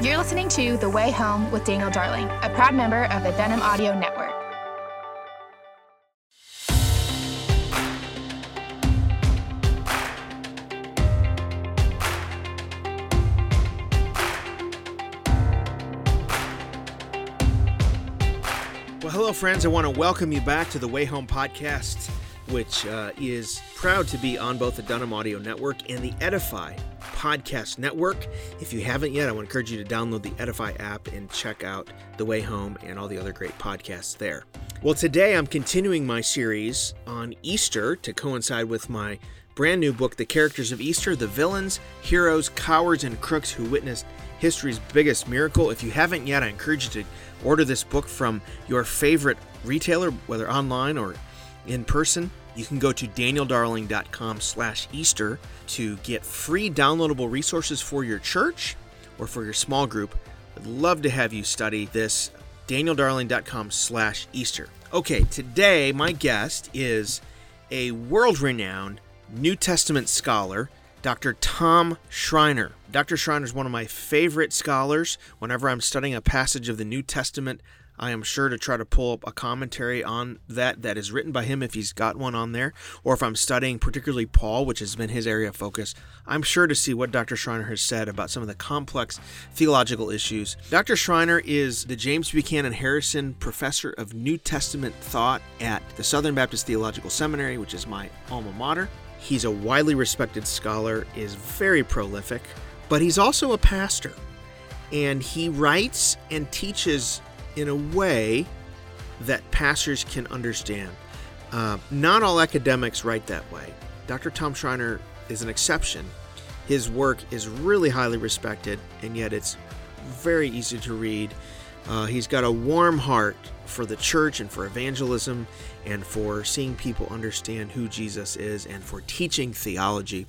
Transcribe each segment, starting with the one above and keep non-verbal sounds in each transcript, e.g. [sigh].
You're listening to The Way Home with Daniel Darling, a proud member of the Denim Audio Network. Well, hello, friends. I want to welcome you back to the Way Home podcast, which uh, is proud to be on both the Dunham Audio Network and the Edify Podcast Network. If you haven't yet, I to encourage you to download the Edify app and check out The Way Home and all the other great podcasts there. Well, today I'm continuing my series on Easter to coincide with my brand new book, The Characters of Easter The Villains, Heroes, Cowards, and Crooks Who Witnessed History's Biggest Miracle. If you haven't yet, I encourage you to order this book from your favorite retailer, whether online or in person you can go to danieldarling.com slash easter to get free downloadable resources for your church or for your small group i'd love to have you study this danieldarling.com slash easter okay today my guest is a world-renowned new testament scholar Dr. Tom Schreiner. Dr. Schreiner is one of my favorite scholars. Whenever I'm studying a passage of the New Testament, I am sure to try to pull up a commentary on that that is written by him if he's got one on there, or if I'm studying particularly Paul, which has been his area of focus, I'm sure to see what Dr. Schreiner has said about some of the complex theological issues. Dr. Schreiner is the James Buchanan Harrison Professor of New Testament Thought at the Southern Baptist Theological Seminary, which is my alma mater. He's a widely respected scholar, is very prolific, but he's also a pastor. And he writes and teaches in a way that pastors can understand. Uh, not all academics write that way. Dr. Tom Schreiner is an exception. His work is really highly respected, and yet it's very easy to read. Uh, he's got a warm heart for the church and for evangelism and for seeing people understand who Jesus is and for teaching theology.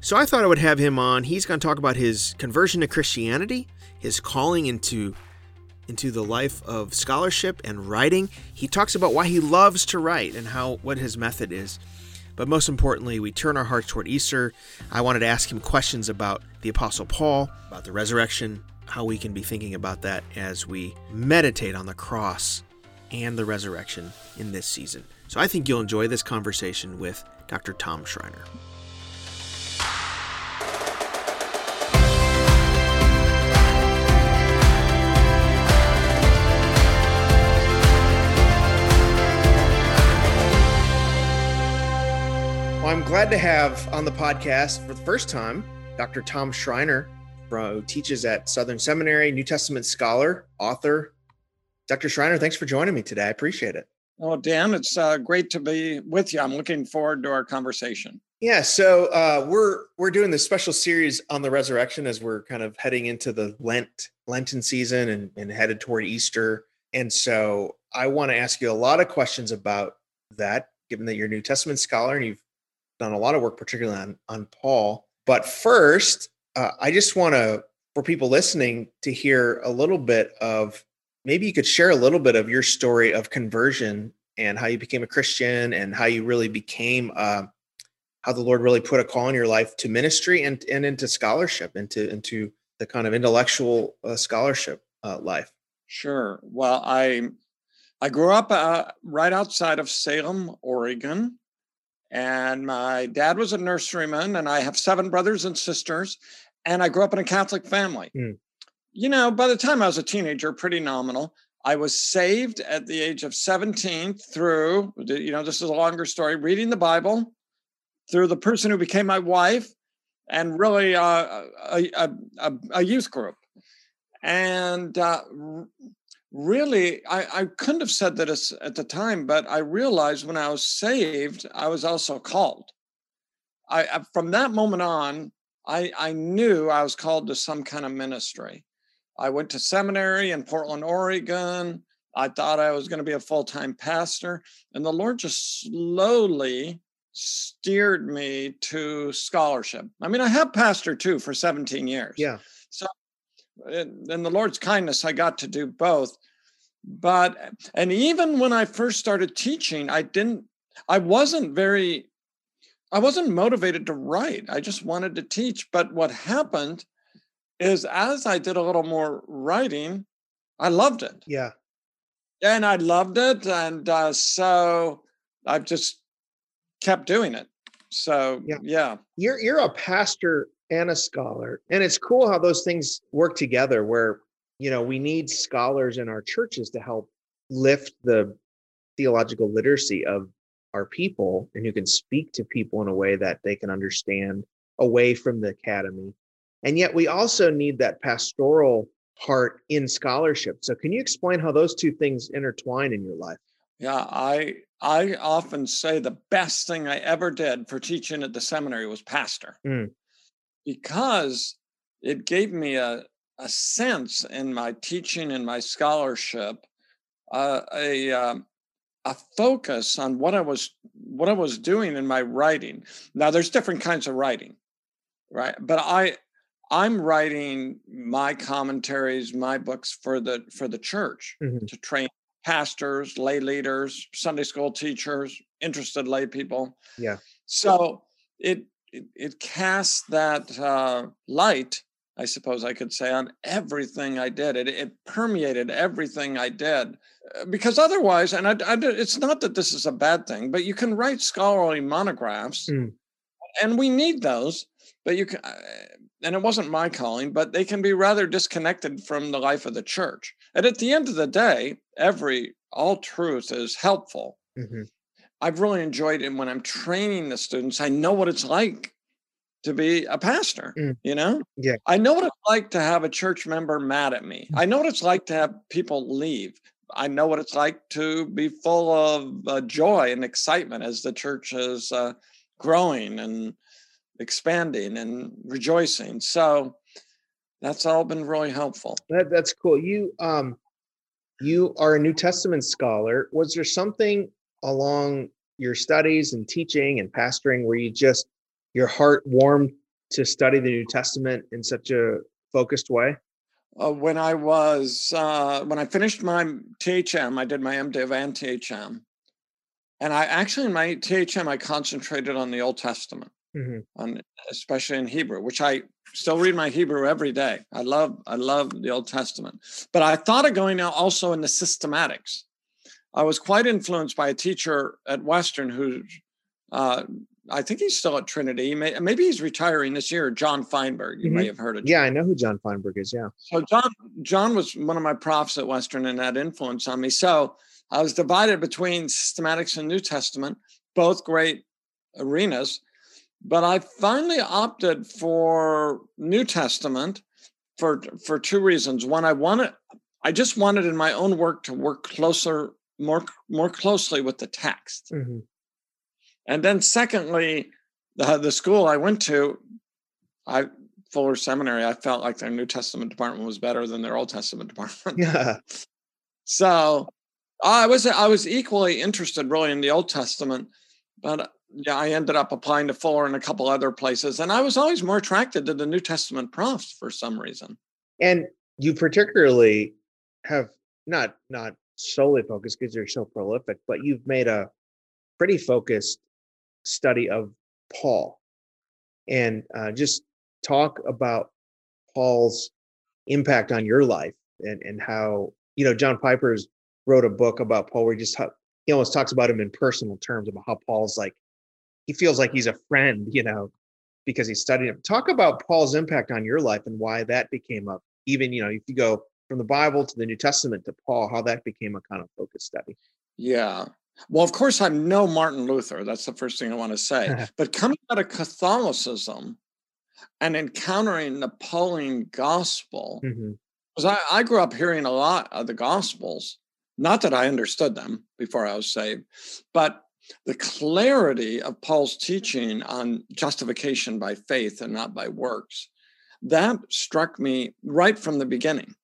So I thought I would have him on. He's going to talk about his conversion to Christianity, his calling into into the life of scholarship and writing. He talks about why he loves to write and how what his method is. But most importantly, we turn our hearts toward Easter. I wanted to ask him questions about the Apostle Paul, about the resurrection, how we can be thinking about that as we meditate on the cross and the resurrection in this season. So I think you'll enjoy this conversation with Dr. Tom Schreiner. Well, I'm glad to have on the podcast for the first time Dr. Tom Schreiner, who teaches at Southern Seminary, New Testament scholar, author. Dr. Schreiner, thanks for joining me today. I appreciate it. Oh, Dan, it's uh, great to be with you. I'm looking forward to our conversation. Yeah, so uh, we're we're doing this special series on the resurrection as we're kind of heading into the Lent Lenten season and, and headed toward Easter. And so I want to ask you a lot of questions about that, given that you're a New Testament scholar and you've done a lot of work, particularly on, on Paul. But first, uh, I just want to, for people listening, to hear a little bit of maybe you could share a little bit of your story of conversion and how you became a Christian and how you really became, uh, how the Lord really put a call in your life to ministry and, and into scholarship, into, into the kind of intellectual uh, scholarship uh, life. Sure. Well, I I grew up uh, right outside of Salem, Oregon. And my dad was a nurseryman, and I have seven brothers and sisters. And I grew up in a Catholic family. Mm. You know, by the time I was a teenager, pretty nominal. I was saved at the age of 17 through, you know, this is a longer story, reading the Bible through the person who became my wife and really uh, a, a, a, youth group. And uh, really I, I couldn't have said that at the time but i realized when i was saved i was also called. I, from that moment on I, I knew i was called to some kind of ministry. I went to seminary in portland oregon. I thought i was going to be a full-time pastor and the lord just slowly steered me to scholarship. I mean i have pastor too for 17 years. Yeah. So in, in the Lord's kindness, I got to do both. But, and even when I first started teaching, I didn't, I wasn't very, I wasn't motivated to write. I just wanted to teach. But what happened is as I did a little more writing, I loved it. Yeah. And I loved it. And uh, so I've just kept doing it. So yeah. yeah. You're you're a pastor and a scholar. And it's cool how those things work together where, you know, we need scholars in our churches to help lift the theological literacy of our people and who can speak to people in a way that they can understand away from the academy. And yet we also need that pastoral part in scholarship. So can you explain how those two things intertwine in your life? Yeah, I I often say the best thing I ever did for teaching at the seminary was pastor. Mm. Because it gave me a, a sense in my teaching and my scholarship, uh, a um, a focus on what I was what I was doing in my writing. Now there's different kinds of writing, right? But I I'm writing my commentaries, my books for the for the church mm-hmm. to train pastors, lay leaders, Sunday school teachers, interested lay people. Yeah. So it it, it casts that uh, light, I suppose I could say, on everything I did. It it permeated everything I did uh, because otherwise, and I, I, it's not that this is a bad thing, but you can write scholarly monographs, mm. and we need those. But you can, uh, and it wasn't my calling, but they can be rather disconnected from the life of the church. And at the end of the day, every all truth is helpful. Mm-hmm. I've really enjoyed it when I'm training the students. I know what it's like to be a pastor, mm. you know? Yeah. I know what it's like to have a church member mad at me. Mm. I know what it's like to have people leave. I know what it's like to be full of uh, joy and excitement as the church is uh, growing and expanding and rejoicing. So that's all been really helpful. That, that's cool. You um you are a New Testament scholar. Was there something along your studies and teaching and pastoring where you just your heart warmed to study the New Testament in such a focused way? Uh, when I was uh, when I finished my THM, I did my MDiv and THM, and I actually in my THM I concentrated on the Old Testament mm-hmm. on especially in Hebrew, which I still read my Hebrew every day. I love I love the Old Testament, but I thought of going now also in the systematics. I was quite influenced by a teacher at Western who uh, I think he's still at Trinity. May, maybe he's retiring this year. John Feinberg, you mm-hmm. may have heard of. Yeah, I know who John Feinberg is. Yeah. So John John was one of my profs at Western and had influence on me. So I was divided between systematics and New Testament, both great arenas. But I finally opted for New Testament for for two reasons. One, I wanted I just wanted in my own work to work closer, more more closely with the text. Mm-hmm. And then secondly, the the school I went to, I Fuller Seminary, I felt like their New Testament department was better than their Old Testament department. [laughs] Yeah. so I was I was equally interested really in the Old Testament, but yeah, I ended up applying to Fuller and a couple other places, and I was always more attracted to the New Testament profs for some reason. And you particularly have not not solely focused because you're so prolific, but you've made a pretty focused study of Paul, and uh, just talk about Paul's impact on your life and and how you know John Piper's wrote a book about Paul where he just he almost talks about him in personal terms about how Paul's like he feels like he's a friend, you know, because he studied him. Talk about Paul's impact on your life and why that became a even, you know, if you go from the Bible to the New Testament to Paul, how that became a kind of focus study. Yeah. Well, of course, I'm no Martin Luther. That's the first thing I want to say. [laughs] but coming out of Catholicism and encountering the Pauline gospel, because mm-hmm. I, I grew up hearing a lot of the gospels, not that I understood them before I was saved, but the clarity of Paul's teaching on justification by faith and not by works, that struck me right from the beginning.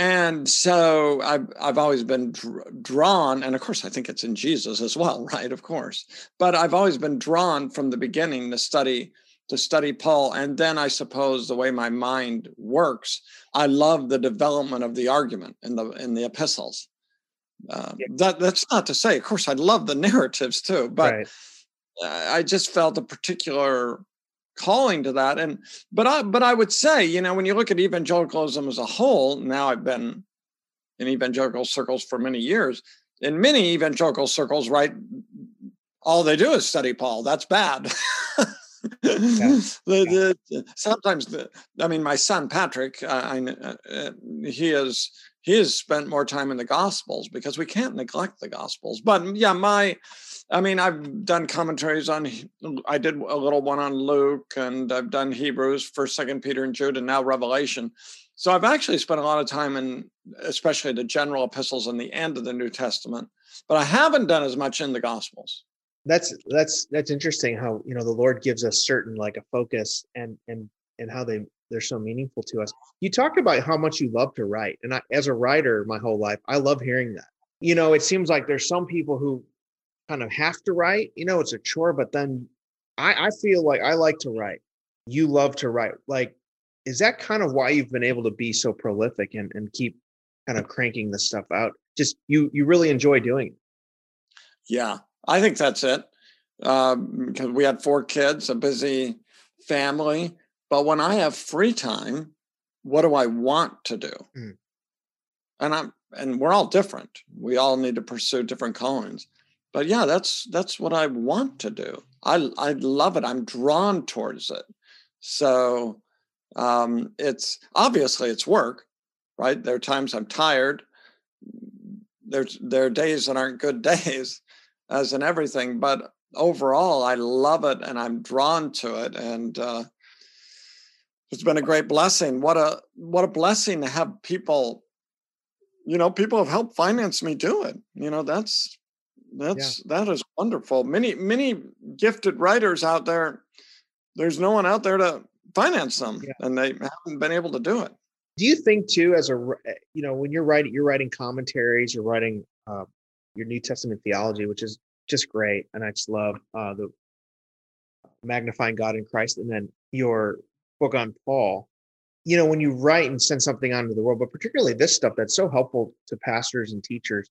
And so I've, I've always been drawn, and of course, I think it's in Jesus as well, [laughs] right? Of course. But I've always been drawn from the beginning to study to study Paul. And then I suppose the way my mind works, I love the development of the argument in the in the epistles. Um, yeah. That that's not to say, of course, I love the [laughs] narratives too, but right. I just felt a particular calling to that. And but I but I would say, you know, when you look at evangelicalism as a whole, now I've been in evangelical circles for many years. In many evangelical circles, right, all they do is study Paul. That's bad. [laughs] the, the, sometimes the, I mean, my son Patrick, uh, I, uh, he is he has spent more time in the Gospels because we can't neglect the Gospels. But yeah, my, I mean, I've done commentaries on. I did a little one on Luke, and I've done Hebrews, First, Second Peter, and Jude, and now Revelation. So I've actually spent a lot of time in, especially the general epistles and the end of the New Testament. But I haven't done as much in the Gospels that's that's that's interesting how you know the lord gives us certain like a focus and and and how they they're so meaningful to us you talked about how much you love to write and I, as a writer my whole life i love hearing that you know it seems like there's some people who kind of have to write you know it's a chore but then i i feel like i like to write you love to write like is that kind of why you've been able to be so prolific and and keep kind of cranking this stuff out just you you really enjoy doing it yeah I think that's it. Because um, we had four kids, a busy family. But when I have free time, what do I want to do? Mm. And I'm and we're all different. We all need to pursue different callings. But yeah, that's that's what I want to do. I I love it. I'm drawn towards it. So um, it's obviously it's work, right? There are times I'm tired. There's there are days that aren't good [laughs] days, as in everything. But overall, I love it and I'm drawn to it. And uh, it's been a great blessing. What a what a blessing to have people, you know, people have helped finance me do it. You know, that's that's yeah. that is wonderful. Many many gifted writers out there. There's no one out there to finance them, yeah. and they haven't been able to do it. Do you think too, as a eh, you know, when you're writing, you're writing commentaries, you're writing uh, your New Testament theology, which is just great. And I just love uh, the magnifying God in Christ, and then your book on Paul. You know, when you write and send something out into the world, but particularly this stuff that's so helpful to pastors and teachers,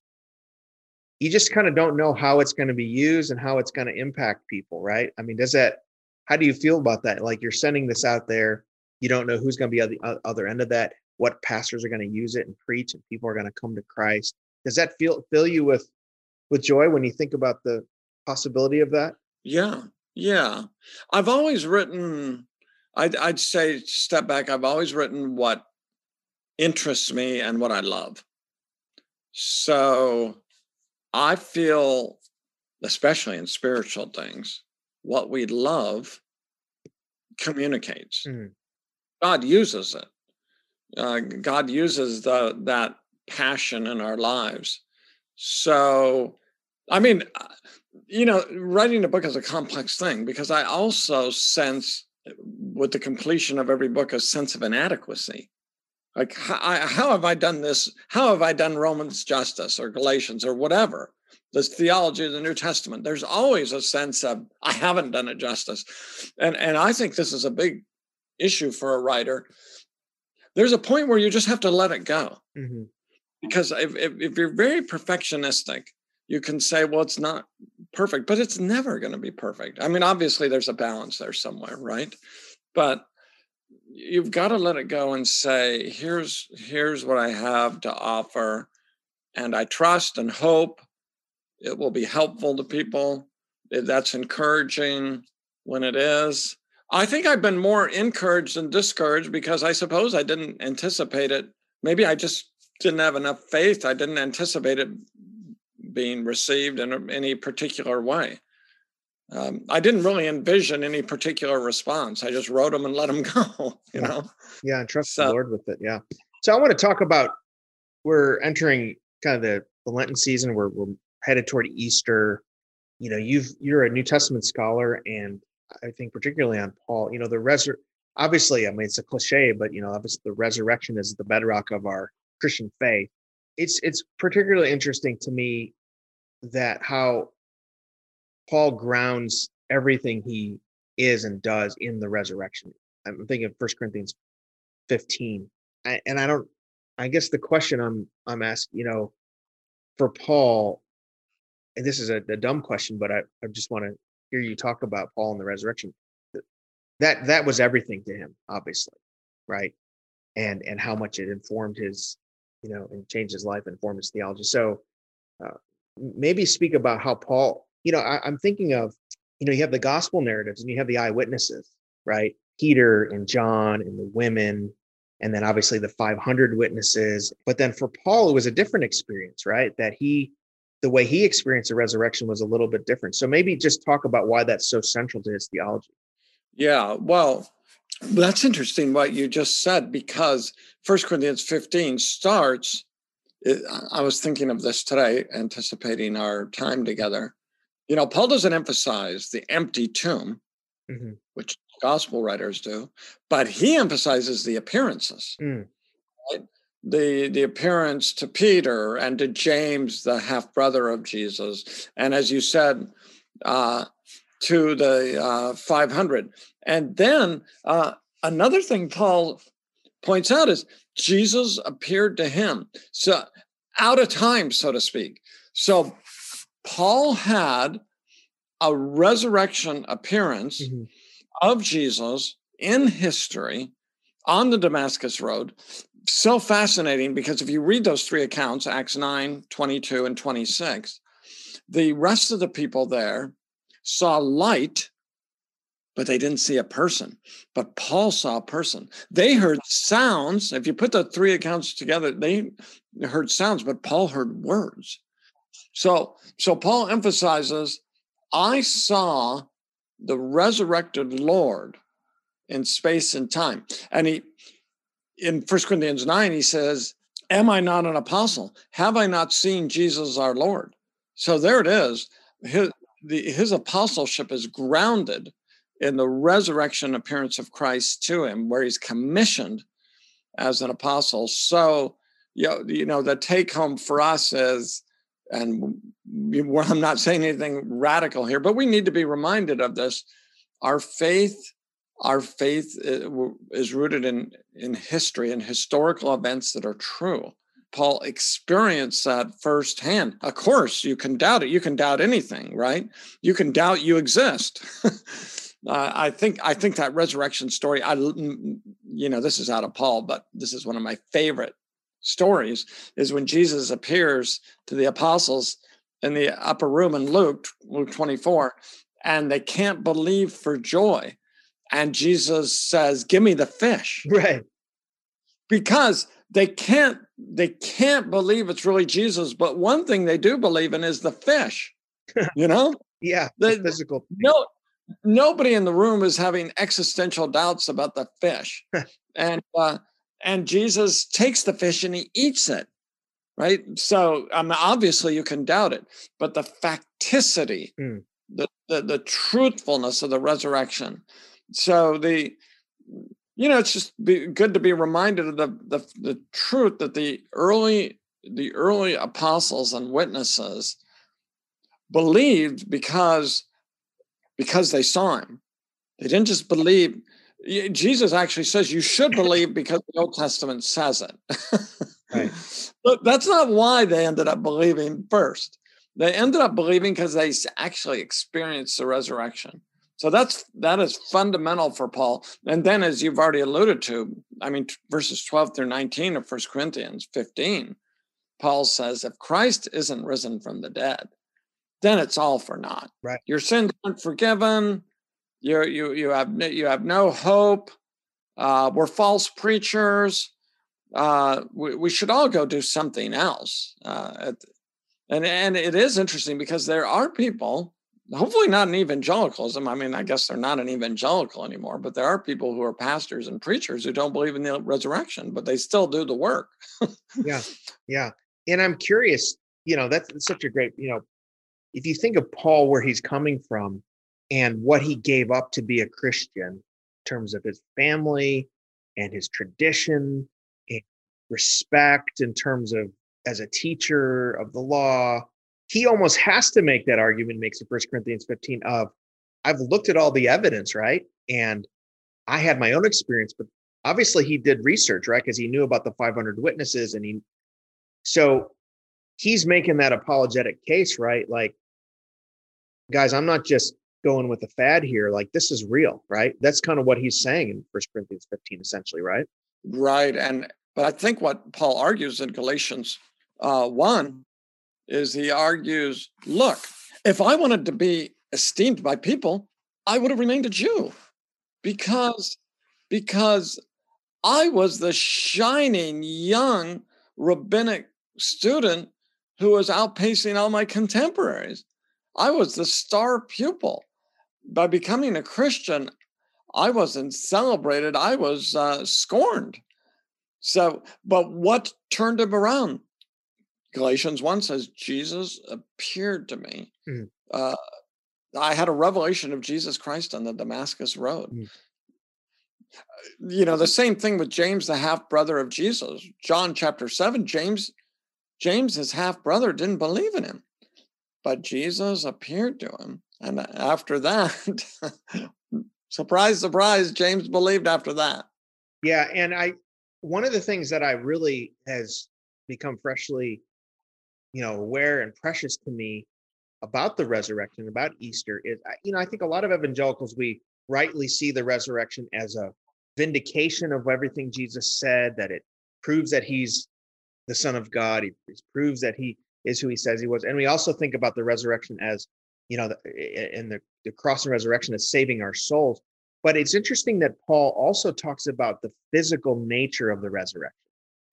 you just kind of don't know how it's going to be used and how it's going to impact people, right? I mean, does that? How do you feel about that? Like you're sending this out there, you don't know who's going to be on the other end of that, what pastors are going to use it and preach, and people are going to come to Christ. Does that feel fill you with with joy when you think about the possibility of that? Yeah, yeah. I've always written. I'd, I'd say step back. I've always written what interests me and what I love. So I feel, especially in spiritual things, what we love communicates. Mm-hmm. God uses it. Uh, God uses the, that passion in our lives. So I mean, uh, you know, writing a book is a complex thing because I also sense with the completion of every book a sense of inadequacy. Like, how, how have I done this? How have I done Romans justice or Galatians or whatever? This theology of the New Testament. There's always a sense of I haven't done it justice, and and I think this is a big issue for a writer. There's a point where you just have to let it go, mm-hmm. because if, if if you're very perfectionistic, you can say, well, it's not perfect, but it's never going to be perfect. I mean, obviously, there's a balance there somewhere, right? But you've got to let it go and say, here's here's what I have to offer, and I trust and hope it will be helpful to people. Eh, that's encouraging when it is. I think I've been more encouraged than discouraged because I suppose I didn't anticipate it. Maybe I just didn't have enough faith. I didn't anticipate it being received in any particular way. Um, I didn't really envision any particular response. I just wrote them and let them [laughs] go. You know. Yeah, and trust so, the Lord with it. Yeah. So I want to talk about we're entering kind of the, the Lenten season. We're we're headed toward Easter. You know, you've you're a New Testament scholar, and I think particularly on Paul. You know, the resur obviously, I mean, it's a cliche, but you know, obviously the resurrection is the bedrock of our Christian faith. It's it's particularly interesting to me that how Paul grounds everything he is and does in the resurrection. I'm thinking of First Corinthians 15, I, and I don't. I guess the question I'm I'm asking, you know, for Paul, and this is a, a dumb question, but I, I just want to hear you talk about Paul and the resurrection. that that was everything to him, obviously, right? And and how much it informed his, you know, and changed his life, and informed his theology. So uh, maybe speak about how Paul, you know, I, I'm thinking of, you know, you have the gospel narratives and you have the eyewitnesses, right? Peter and John and the women, and then obviously the 500 witnesses. But then for Paul, it was a different experience, right? That he, the way he experienced the resurrection was a little bit different. So maybe just talk about why that's so central to his theology. Yeah, well, that's interesting what you just said because First Corinthians 15 starts. I was thinking of this today, anticipating our time together. You know, Paul doesn't emphasize the empty tomb, mm-hmm. which gospel writers do, but he emphasizes the appearances. Mm. Right? The, the appearance to Peter and to James, the half brother of Jesus, and as you said, uh, to the uh, 500. And then uh, another thing Paul points out is Jesus appeared to him. So out of time, so to speak. So Paul had a resurrection appearance mm-hmm. of Jesus in history on the Damascus Road. So fascinating because if you read those three accounts, Acts 9, 22, and 26, the rest of the people there saw light, but they didn't see a person. But Paul saw a person. They heard sounds. If you put the three accounts together, they heard sounds, but Paul heard words. So, so Paul emphasizes, I saw the resurrected Lord in space and time. And he in First Corinthians 9, he says, Am I not an apostle? Have I not seen Jesus our Lord? So there it is. His, the, his apostleship is grounded in the resurrection appearance of Christ to him, where he's commissioned as an apostle. So, you you know the take home for us is, and I'm not saying anything radical here, but we need to be reminded of this. Our faith, our faith uh, is rooted in in history and historical events that are true. Paul experienced that firsthand. Of course, you can doubt it. You can doubt anything, right? You can doubt you exist. [laughs] uh, I think I think that resurrection story. I, you know, this is out of Paul, but this is one of my favorite stories. Is when Jesus appears to the apostles in the upper room in Luke, Luke 24, and they can't believe for joy. And Jesus says, "Give me the fish." Right. Because they can't they can't believe it's really Jesus. But one thing they do believe in is the fish. [laughs] You know? yeah, the, the physical. No, nobody in the room is having existential doubts about the fish, [laughs] and uh, and Jesus takes the fish and he eats it. Right. So um, obviously you can doubt it, but the facticity, mm. the, the the truthfulness of the resurrection. So the you know, it's just be good to be reminded of the, the, the truth that the early the early apostles and witnesses believed because because they saw him. They didn't just believe. Jesus actually says you should believe because the Old Testament says it. right. [laughs] But that's not why they ended up believing first. They ended up believing because they actually experienced the resurrection. So that's that is fundamental for Paul. And then, as you've already alluded to, I mean, verses 12 through 19 of First Corinthians 15, Paul says, if Christ isn't risen from the dead, then it's all for naught. Right. Your sins aren't forgiven. You you you have you have no hope. Uh, we're false preachers. Uh, we, we should all go do something else. Uh, and and it is interesting because there are people hopefully not in evangelicalism. I mean, I guess they're not an evangelical anymore, but there are people who are pastors and preachers who don't believe in the resurrection, but they still do the work. yeah. [laughs] Yeah. And I'm curious, you know, that's, that's such a great, you know, if you think of Paul, where he's coming from and what he gave up to be a Christian in terms of his family and his tradition and respect in terms of as a teacher of the law he almost has to make that argument, makes it First Corinthians 15 of I've looked at all the evidence, right? And I had my own experience, but obviously he did research, right? Because he knew about the 500 witnesses and he so he's making that apologetic case, right? Like, guys, I'm not just going with a fad here. Like this is real, right? That's kind of what he's saying in First Corinthians 15, essentially, right? Right. And but I think what Paul argues in Galatians uh, 1 is he argues, look, if I wanted to be esteemed by people, I would have remained a Jew because because I was the shining young rabbinic student who was outpacing all my contemporaries. I was the star pupil. By becoming a Christian, I wasn't celebrated, I was uh, scorned. So, but what turned him around? Galatians 1 says, Jesus appeared to me. Mm. Uh, I had a revelation of Jesus Christ on the Damascus Road. Mm. You know, the same thing with James, the half brother of Jesus. John chapter 7, James, James, his half brother, didn't believe in him, but Jesus appeared to him. And after that, [laughs] surprise, surprise, James believed after that. Yeah. And I, one of the things that I really has become freshly, you know, aware and precious to me about the resurrection, about Easter is, you know, I think a lot of evangelicals, we rightly see the resurrection as a vindication of everything Jesus said, that it proves that he's the Son of God. He proves that he is who he says he was. And we also think about the resurrection as, you know, the, and the, the cross and resurrection is saving our souls. But it's interesting that Paul also talks about the physical nature of the resurrection.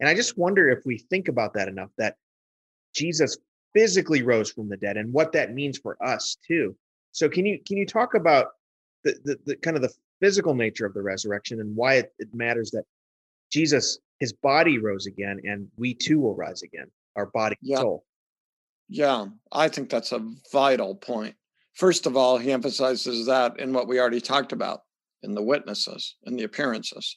And I just wonder if we think about that enough that Jesus physically rose from the dead and what that means for us too. So can you can you talk about the the, the kind of the physical nature of the resurrection and why it, it matters that Jesus his body rose again and we too will rise again, our body yeah. soul. Yeah, I think that's a vital point. First of all, he emphasizes that in what we already talked about in the witnesses and the appearances.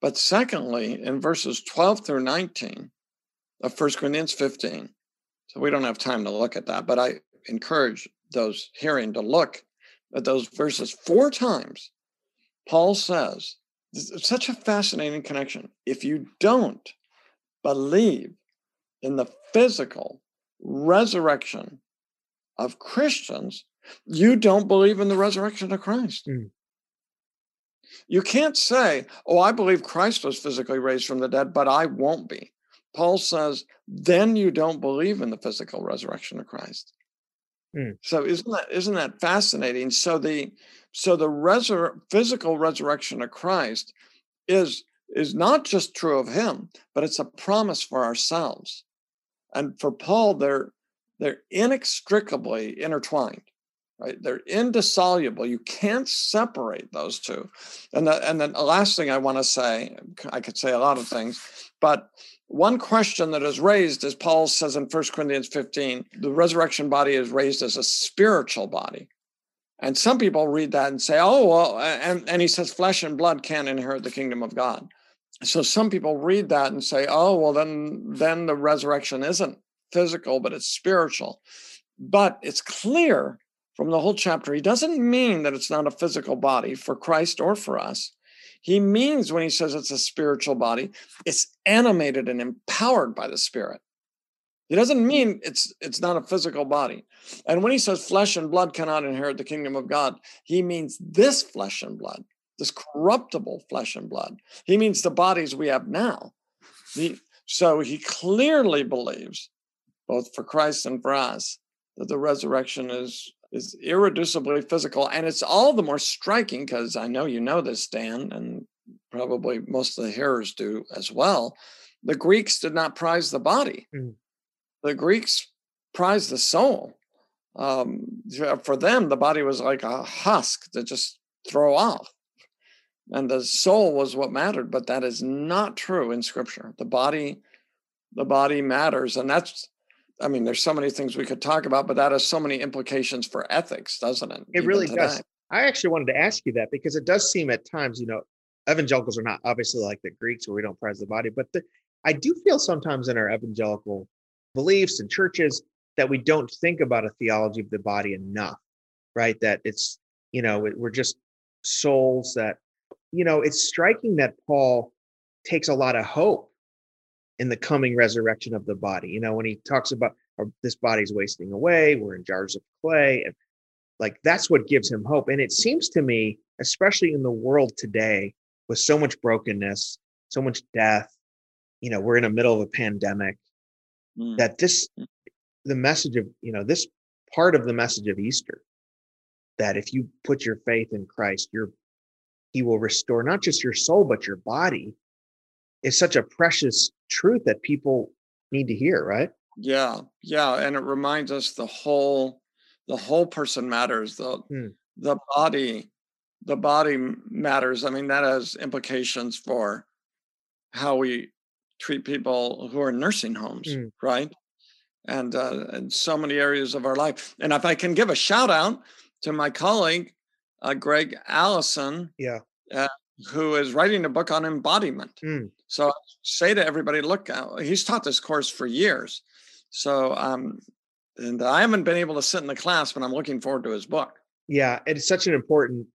But secondly, in verses 12 through 19 of 1 Corinthians 15, so we don't have time to look at that, but I encourage those hearing to look at those verses four times. Paul says, such a fascinating connection. If you don't believe in the physical resurrection of Christians, you don't believe in the resurrection of Christ. Mm. You can't say, Oh, I believe Christ was physically raised from the dead, but I won't be. Paul says, then you don't believe in the physical resurrection of Christ. Mm. So isn't that isn't that fascinating? So the so the resur- physical resurrection of Christ is is not just true of him, but it's a promise for ourselves. And for Paul, they're they're inextricably intertwined right? They're indissoluble. You can't separate those two. And the, and then the last thing I want to say, I could say a lot of things, but one question that is raised, as Paul says in 1 Corinthians 15, the resurrection body is raised as a spiritual body. And some people read that and say, oh, well, and, and he says flesh and blood can't inherit the kingdom of God. So some people read that and say, oh, well, then, then the resurrection isn't physical, but it's spiritual. But it's clear from the whole chapter, he doesn't mean that it's not a physical body for Christ or for us. He means when he says it's a spiritual body, it's animated and empowered by the Spirit. He doesn't hmm. mean it's it's not a physical body. And when he says flesh and blood cannot inherit the kingdom of God, he means this flesh and blood, this corruptible flesh and blood. He means the bodies we have now. He, so he clearly believes, both for Christ and for us, that the resurrection is is irreducibly physical. And it's all the more striking because I know you know this, Dan, and probably most of the hearers do as well. The Greeks did not prize the body, mm. the Greeks prized the soul. Um, for them, the body was like a husk to just throw off. And the soul was what mattered, but that is not true in scripture. The body, the body matters. And that's I mean, there's so many things we could talk about, but that has so many implications for ethics, doesn't it? It really today. does. I actually wanted to ask you that because it does seem at times, you know, evangelicals are not obviously like the Greeks where we don't prize the body, but the, I do feel sometimes in our evangelical beliefs and churches that we don't think about a theology of the body enough, right? That it's, you know, we're just souls that, you know, it's striking that Paul takes a lot of hope in the coming resurrection of the body. You know, when he talks about this body's wasting away, we're in jars of clay. And like that's what gives him hope. And it seems to me, especially in the world today, with so much brokenness, so much death, you know, we're in the middle of a pandemic, mm. that this, mm. the message of, you know, this part of the message of Easter, that if you put your faith in Christ, you're, he will restore not just your soul, but your body is such a precious truth that people need to hear, right? Yeah. Yeah. And it reminds us the whole, the whole person matters. The, hmm. the body, the body matters. I mean, that has implications for how we treat people who are in nursing homes, mm. right? And uh, in so many areas of our life. And if I can give a shout out to my colleague, uh, Gregg Allison, yeah, uh, who is writing a book on embodiment. Mm. So I say to everybody, look, uh, he's taught this course for years. So, um, and I haven't been able to sit in the class, but I'm looking forward to his book. Yeah, it's such an important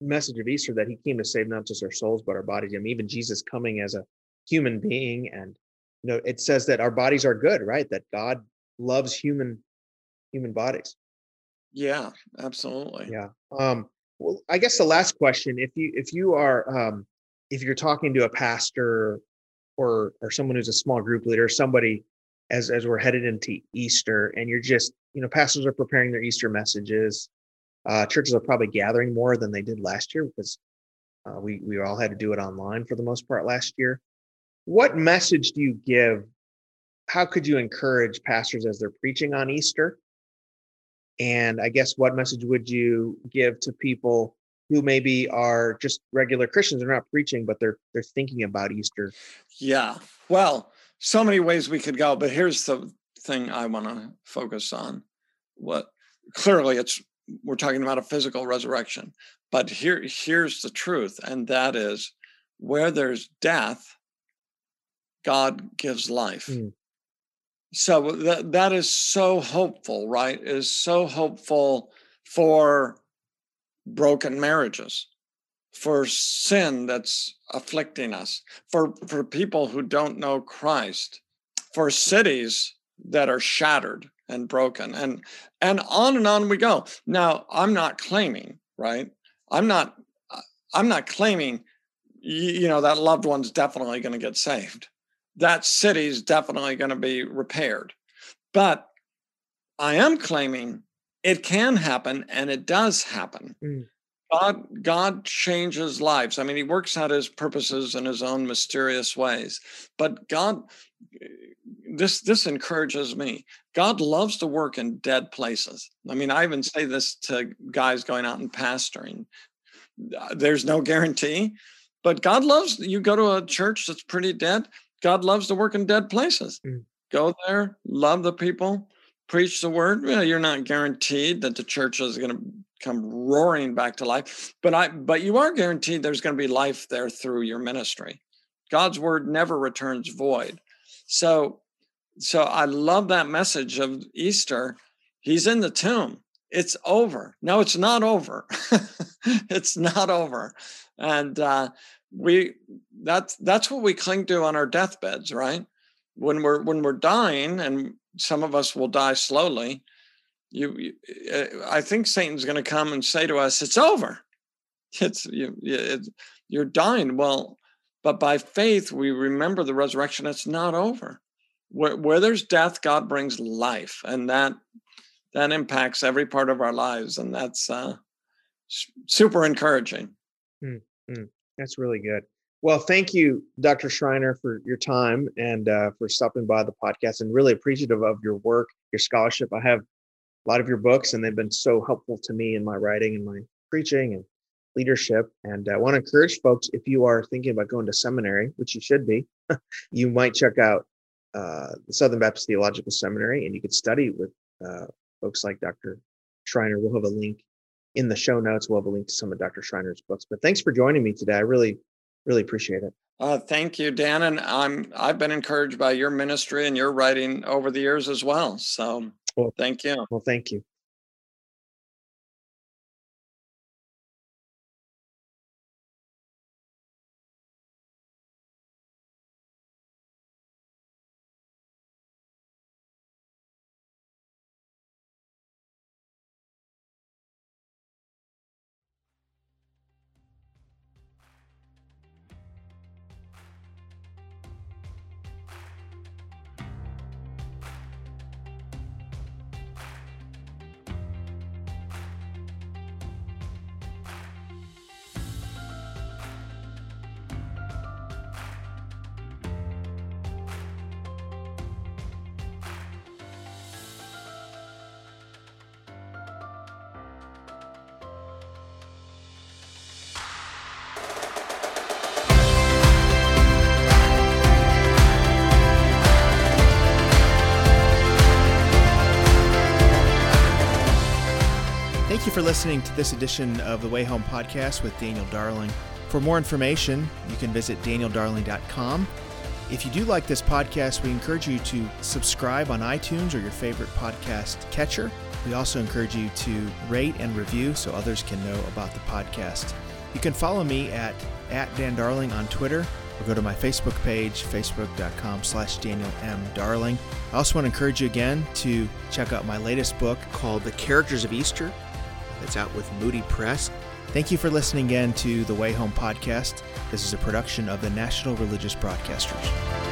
message of Easter that he came to save not just our souls but our bodies. I mean, even Jesus coming as a human being, and you know, it says that our bodies are good, right? That God loves human human bodies. Yeah, absolutely. Yeah. Um, well, I guess the last question, if you if you are um, if you're talking to a pastor or or someone who's a small group leader, somebody as as we're headed into Easter, and you're just you know pastors are preparing their Easter messages uh, churches are probably gathering more than they did last year because uh, we we all had to do it online for the most part last year. What message do you give? How could you encourage pastors as they're preaching on Easter? And I guess what message would you give to people who maybe are just regular Christians? They're not preaching, but they're they're thinking about Easter. Yeah. Well, so many ways we could go, but here's the thing I want to focus on. What clearly it's we're talking about a physical resurrection. But here, here's the truth, and that is where there's death, God gives life. Mm. So uh, that that is so hopeful, right? It is so hopeful for broken marriages, for sin that's afflicting us, for for people who don't know Christ, for cities that are shattered and broken and and on and on we go. Now i'm not claiming right? I'm not uh, i'm not claiming you know that loved one's definitely going to get saved that city is definitely going to be repaired but i am claiming it can happen and it does happen mm. god god changes lives i mean he works out his purposes in his own mysterious ways but god this this encourages me. God loves to work in dead places. I mean, I even say this to guys going out and pastoring. There's no guarantee, but God loves you go to a church that's pretty dead. God loves to work in dead places. Mm. Go there, love the people, preach the word. Well, you're not guaranteed that the church is going to come roaring back to life, but I but you are guaranteed there's going to be life there through your ministry. God's word never returns void. So so I love that message of Easter. He's in the tomb. It's over. No, it's not over. [laughs] it's not over. And uh, we that's that's what we cling to on our deathbeds, right? When we're when we're dying, and some of us will die slowly. You, you uh, I think Satan's going to come and say to us, "It's over. It's you. It, you're dying." Well, but by faith we remember the resurrection. It's not over where, where there's death god brings life and that that impacts every part of our lives and that's uh, super encouraging mm-hmm. That's really good well thank you dr schreiner for your time and uh, for stopping by the podcast and really appreciative of your work your scholarship i have a lot of your books and they've been so helpful to me in my writing and my preaching and leadership and i want to encourage folks if you are thinking about going to seminary which you should be [laughs] you might check out uh, the Southern Baptist Theological Seminary, and you could study with uh, folks like Dr. Schreiner. We'll have a link in the show notes. We'll have a link to some of Dr. Schreiner's books. But thanks for joining me today. I really, really appreciate it. Uh, thank you, Dan. And I'm I've been encouraged by your ministry and your writing over the years as well. So well, thank you. Well, thank you. Thank you for listening to this edition of the Way Home podcast with Daniel Darling. For more information, you can visit danieldarling.com. If you do like this podcast, we encourage you to subscribe on iTunes or your favorite podcast catcher. We also encourage you to rate and review so others can know about the podcast. You can follow me at, at Dan Darling on Twitter or go to my Facebook page, facebook.com slash Daniel M. Darling. I also want to encourage you again to check out my latest book called The Characters of Easter. That's out with Moody Press. Thank you for listening again to the Way Home podcast. This is a production of the National Religious Broadcasters.